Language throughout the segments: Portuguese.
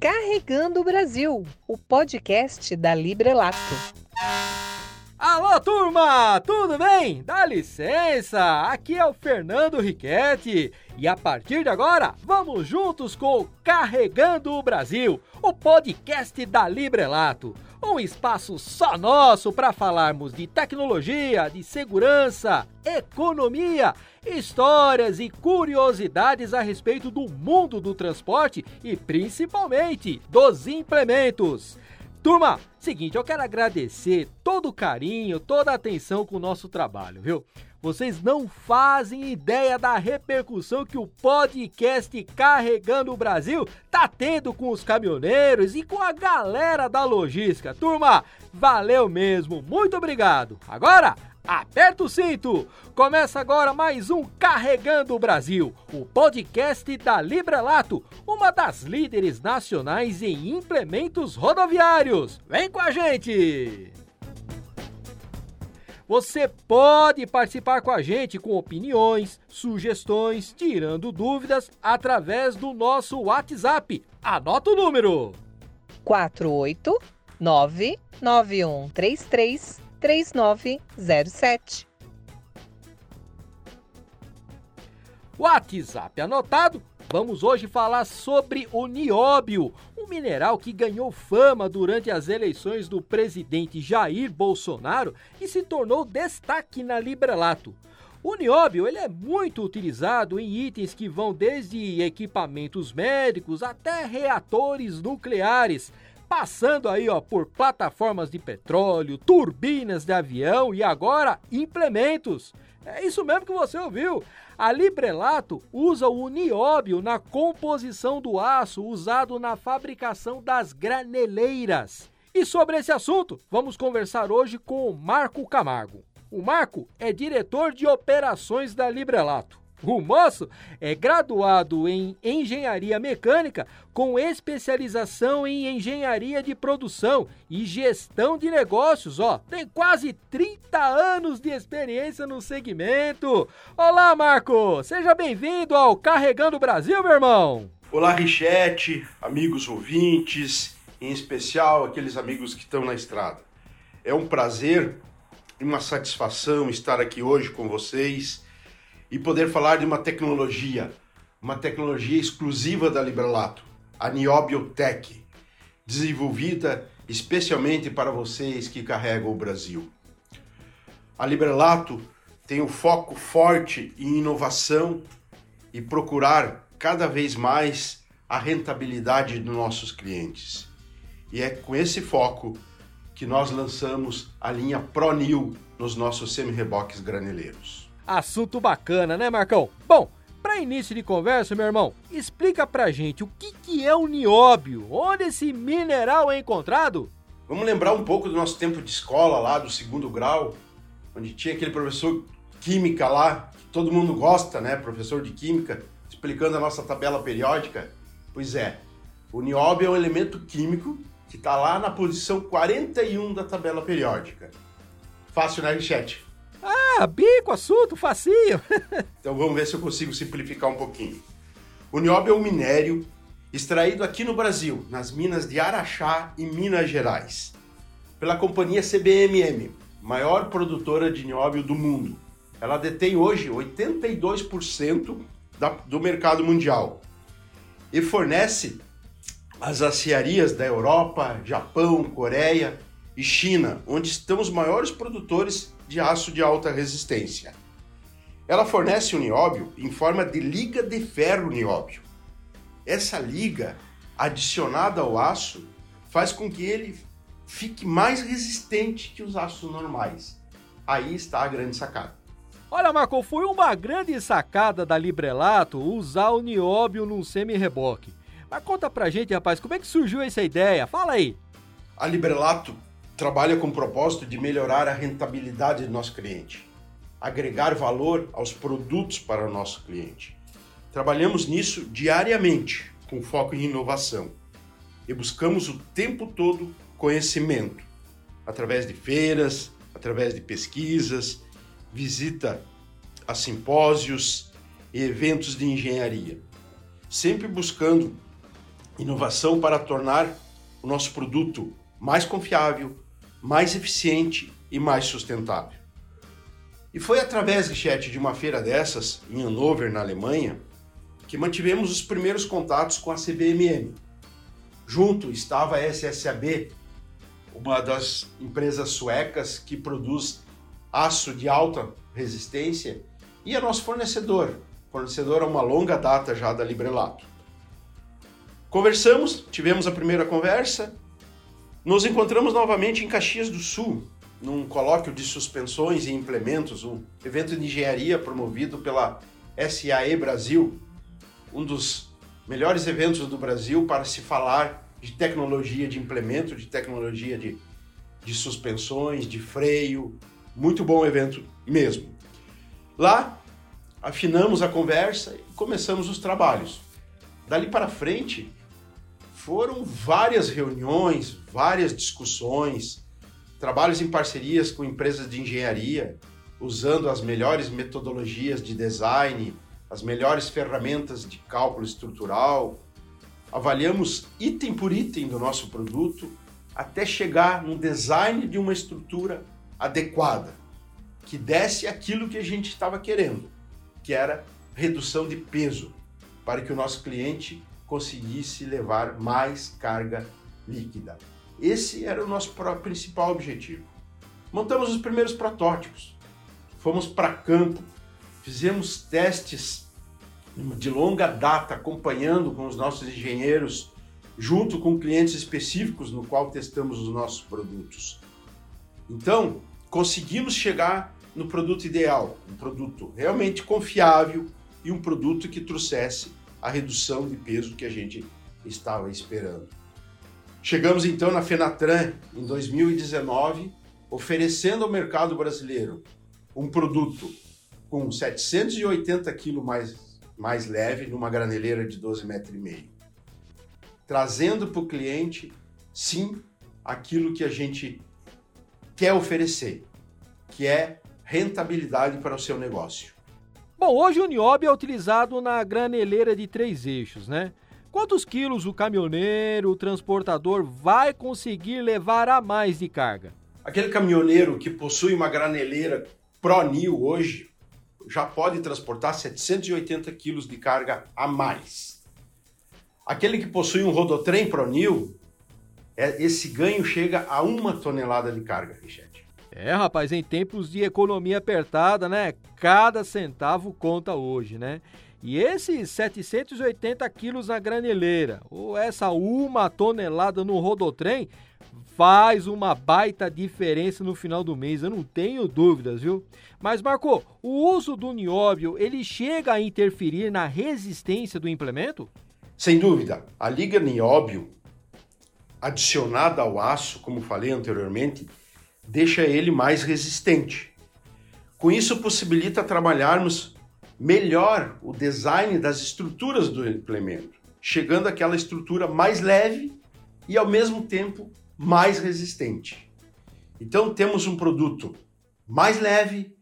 Carregando o Brasil, o podcast da Librelato. Alô, turma! Tudo bem? Dá licença! Aqui é o Fernando Riquetti e a partir de agora vamos juntos com Carregando o Brasil, o podcast da Librelato. Um espaço só nosso para falarmos de tecnologia, de segurança, economia, histórias e curiosidades a respeito do mundo do transporte e principalmente dos implementos. Turma, seguinte, eu quero agradecer todo o carinho, toda a atenção com o nosso trabalho, viu? Vocês não fazem ideia da repercussão que o podcast Carregando o Brasil tá tendo com os caminhoneiros e com a galera da logística. Turma, valeu mesmo, muito obrigado. Agora, Aperta o cinto! Começa agora mais um Carregando o Brasil, o podcast da Librelato, uma das líderes nacionais em implementos rodoviários. Vem com a gente! Você pode participar com a gente com opiniões, sugestões, tirando dúvidas através do nosso WhatsApp. Anota o número: 489 9133 3907. WhatsApp anotado. Vamos hoje falar sobre o nióbio, um mineral que ganhou fama durante as eleições do presidente Jair Bolsonaro e se tornou destaque na Librelato. O nióbio ele é muito utilizado em itens que vão desde equipamentos médicos até reatores nucleares passando aí ó por plataformas de petróleo, turbinas de avião e agora implementos. É isso mesmo que você ouviu. A Librelato usa o nióbio na composição do aço usado na fabricação das graneleiras. E sobre esse assunto, vamos conversar hoje com o Marco Camargo. O Marco é diretor de operações da Librelato. O moço é graduado em engenharia mecânica com especialização em engenharia de produção e gestão de negócios, ó. Tem quase 30 anos de experiência no segmento. Olá, Marco! Seja bem-vindo ao Carregando Brasil, meu irmão. Olá, Richete, amigos ouvintes, em especial aqueles amigos que estão na estrada. É um prazer e uma satisfação estar aqui hoje com vocês e poder falar de uma tecnologia, uma tecnologia exclusiva da Librelato, a Niobiotech, desenvolvida especialmente para vocês que carregam o Brasil. A Librelato tem um foco forte em inovação e procurar cada vez mais a rentabilidade dos nossos clientes. E é com esse foco que nós lançamos a linha ProNil nos nossos semi-reboques graneleiros. Assunto bacana, né, Marcão? Bom, para início de conversa, meu irmão, explica pra gente o que, que é o nióbio, onde esse mineral é encontrado? Vamos lembrar um pouco do nosso tempo de escola lá, do segundo grau, onde tinha aquele professor química lá, que todo mundo gosta, né, professor de química, explicando a nossa tabela periódica. Pois é, o nióbio é um elemento químico que está lá na posição 41 da tabela periódica. Fácil, né, Richete? Ah, bico, assunto, facinho. então vamos ver se eu consigo simplificar um pouquinho. O nióbio é um minério extraído aqui no Brasil, nas minas de Araxá e Minas Gerais, pela companhia CBMM, maior produtora de nióbio do mundo. Ela detém hoje 82% da, do mercado mundial e fornece as aciarias da Europa, Japão, Coreia e China, onde estão os maiores produtores de aço de alta resistência. Ela fornece o nióbio em forma de liga de ferro nióbio. Essa liga, adicionada ao aço, faz com que ele fique mais resistente que os aços normais. Aí está a grande sacada. Olha, Marco, foi uma grande sacada da Librelato usar o nióbio num semi-reboque. Mas conta pra gente, rapaz, como é que surgiu essa ideia? Fala aí. A Librelato trabalha com o propósito de melhorar a rentabilidade do nosso cliente, agregar valor aos produtos para o nosso cliente. Trabalhamos nisso diariamente, com foco em inovação, e buscamos o tempo todo conhecimento, através de feiras, através de pesquisas, visita a simpósios e eventos de engenharia, sempre buscando inovação para tornar o nosso produto mais confiável, mais eficiente e mais sustentável. E foi através, Richete, de uma feira dessas, em Hannover, na Alemanha, que mantivemos os primeiros contatos com a CBMM. Junto estava a SSAB, uma das empresas suecas que produz aço de alta resistência, e é nosso fornecedor, fornecedor há uma longa data já da Librelato. Conversamos, tivemos a primeira conversa, nos encontramos novamente em Caxias do Sul, num colóquio de suspensões e implementos, um evento de engenharia promovido pela SAE Brasil, um dos melhores eventos do Brasil para se falar de tecnologia de implemento, de tecnologia de, de suspensões, de freio. Muito bom evento mesmo. Lá, afinamos a conversa e começamos os trabalhos. Dali para frente, foram várias reuniões, várias discussões, trabalhos em parcerias com empresas de engenharia, usando as melhores metodologias de design, as melhores ferramentas de cálculo estrutural. Avaliamos item por item do nosso produto até chegar no design de uma estrutura adequada, que desse aquilo que a gente estava querendo, que era redução de peso, para que o nosso cliente conseguisse levar mais carga líquida. Esse era o nosso principal objetivo. Montamos os primeiros protótipos, fomos para campo, fizemos testes de longa data, acompanhando com os nossos engenheiros, junto com clientes específicos no qual testamos os nossos produtos. Então, conseguimos chegar no produto ideal, um produto realmente confiável e um produto que trouxesse a redução de peso que a gente estava esperando. Chegamos então na Fenatran em 2019, oferecendo ao mercado brasileiro um produto com 780 kg mais, mais leve numa graneleira de 12,5 metros trazendo para o cliente, sim, aquilo que a gente quer oferecer, que é rentabilidade para o seu negócio. Bom, hoje o Niobe é utilizado na graneleira de três eixos, né? Quantos quilos o caminhoneiro, o transportador vai conseguir levar a mais de carga? Aquele caminhoneiro que possui uma graneleira Pro-Nil hoje já pode transportar 780 quilos de carga a mais. Aquele que possui um rodotrem Pro-Nil, é, esse ganho chega a uma tonelada de carga, Richete. É, rapaz, em tempos de economia apertada, né? Cada centavo conta hoje, né? E esses 780 quilos na graneleira, ou essa uma tonelada no rodotrem, faz uma baita diferença no final do mês, eu não tenho dúvidas, viu? Mas Marco, o uso do nióbio, ele chega a interferir na resistência do implemento? Sem dúvida, a liga nióbio adicionada ao aço, como falei anteriormente, deixa ele mais resistente. Com isso possibilita trabalharmos melhor o design das estruturas do implemento, chegando àquela estrutura mais leve e ao mesmo tempo mais resistente. Então temos um produto mais leve,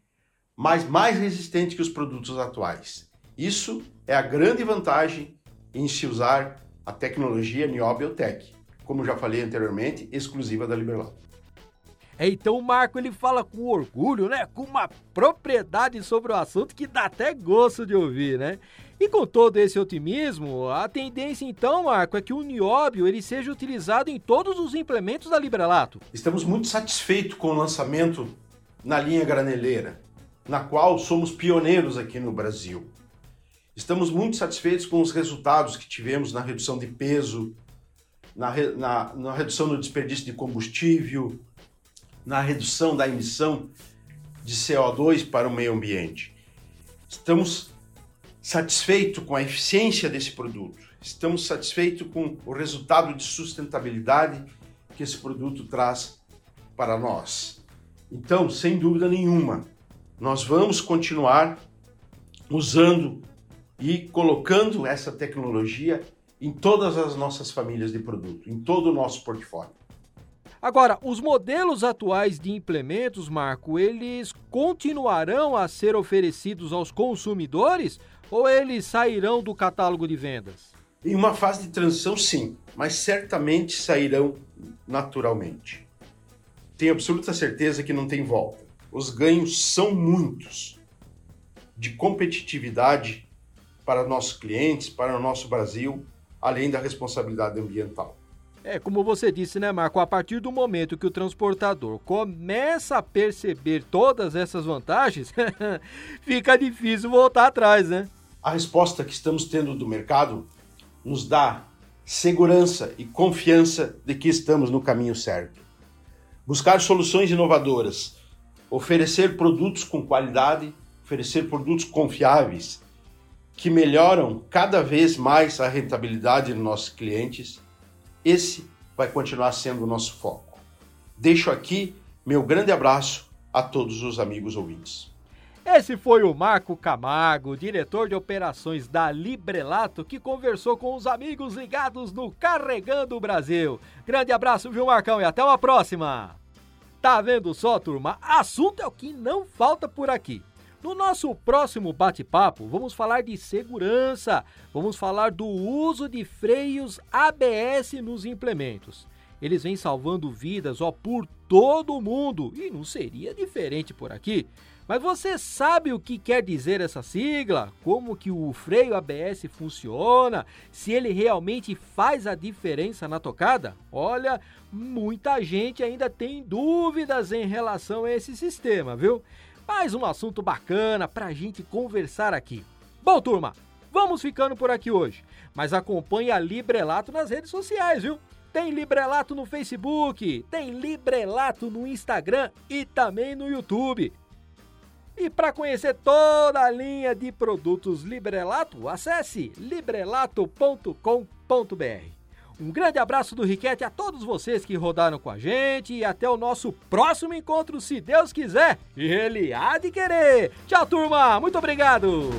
mas mais resistente que os produtos atuais. Isso é a grande vantagem em se usar a tecnologia Niobiotech, como já falei anteriormente, exclusiva da Liberlato. Então o Marco ele fala com orgulho, né? Com uma propriedade sobre o assunto que dá até gosto de ouvir, né? E com todo esse otimismo, a tendência então, Marco, é que o nióbio ele seja utilizado em todos os implementos da Librelato. Estamos muito satisfeitos com o lançamento na linha graneleira, na qual somos pioneiros aqui no Brasil. Estamos muito satisfeitos com os resultados que tivemos na redução de peso, na, na, na redução do desperdício de combustível, na redução da emissão de CO2 para o meio ambiente. Estamos satisfeitos com a eficiência desse produto, estamos satisfeitos com o resultado de sustentabilidade que esse produto traz para nós. Então, sem dúvida nenhuma, nós vamos continuar usando e colocando essa tecnologia em todas as nossas famílias de produto, em todo o nosso portfólio. Agora, os modelos atuais de implementos, Marco, eles continuarão a ser oferecidos aos consumidores ou eles sairão do catálogo de vendas? Em uma fase de transição, sim, mas certamente sairão naturalmente. Tenho absoluta certeza que não tem volta. Os ganhos são muitos de competitividade para nossos clientes, para o nosso Brasil, além da responsabilidade ambiental. É, como você disse, né, Marco? A partir do momento que o transportador começa a perceber todas essas vantagens, fica difícil voltar atrás, né? A resposta que estamos tendo do mercado nos dá segurança e confiança de que estamos no caminho certo. Buscar soluções inovadoras, oferecer produtos com qualidade, oferecer produtos confiáveis que melhoram cada vez mais a rentabilidade dos nossos clientes, esse vai continuar sendo o nosso foco. Deixo aqui meu grande abraço a todos os amigos ouvintes. Esse foi o Marco Camargo, diretor de operações da Librelato, que conversou com os amigos ligados no Carregando o Brasil. Grande abraço, viu, Marcão, e até uma próxima! Tá vendo só, turma? Assunto é o que não falta por aqui. No nosso próximo bate-papo, vamos falar de segurança, vamos falar do uso de freios ABS nos implementos. Eles vêm salvando vidas ó, por todo o mundo e não seria diferente por aqui. Mas você sabe o que quer dizer essa sigla? Como que o freio ABS funciona? Se ele realmente faz a diferença na tocada? Olha, muita gente ainda tem dúvidas em relação a esse sistema, viu? Mais um assunto bacana pra gente conversar aqui. Bom, turma, vamos ficando por aqui hoje. Mas acompanhe a Librelato nas redes sociais, viu? Tem Librelato no Facebook, tem Librelato no Instagram e também no YouTube. E para conhecer toda a linha de produtos Librelato, acesse librelato.com.br. Um grande abraço do Riquete a todos vocês que rodaram com a gente e até o nosso próximo encontro, se Deus quiser. E ele há de querer. Tchau, turma. Muito obrigado.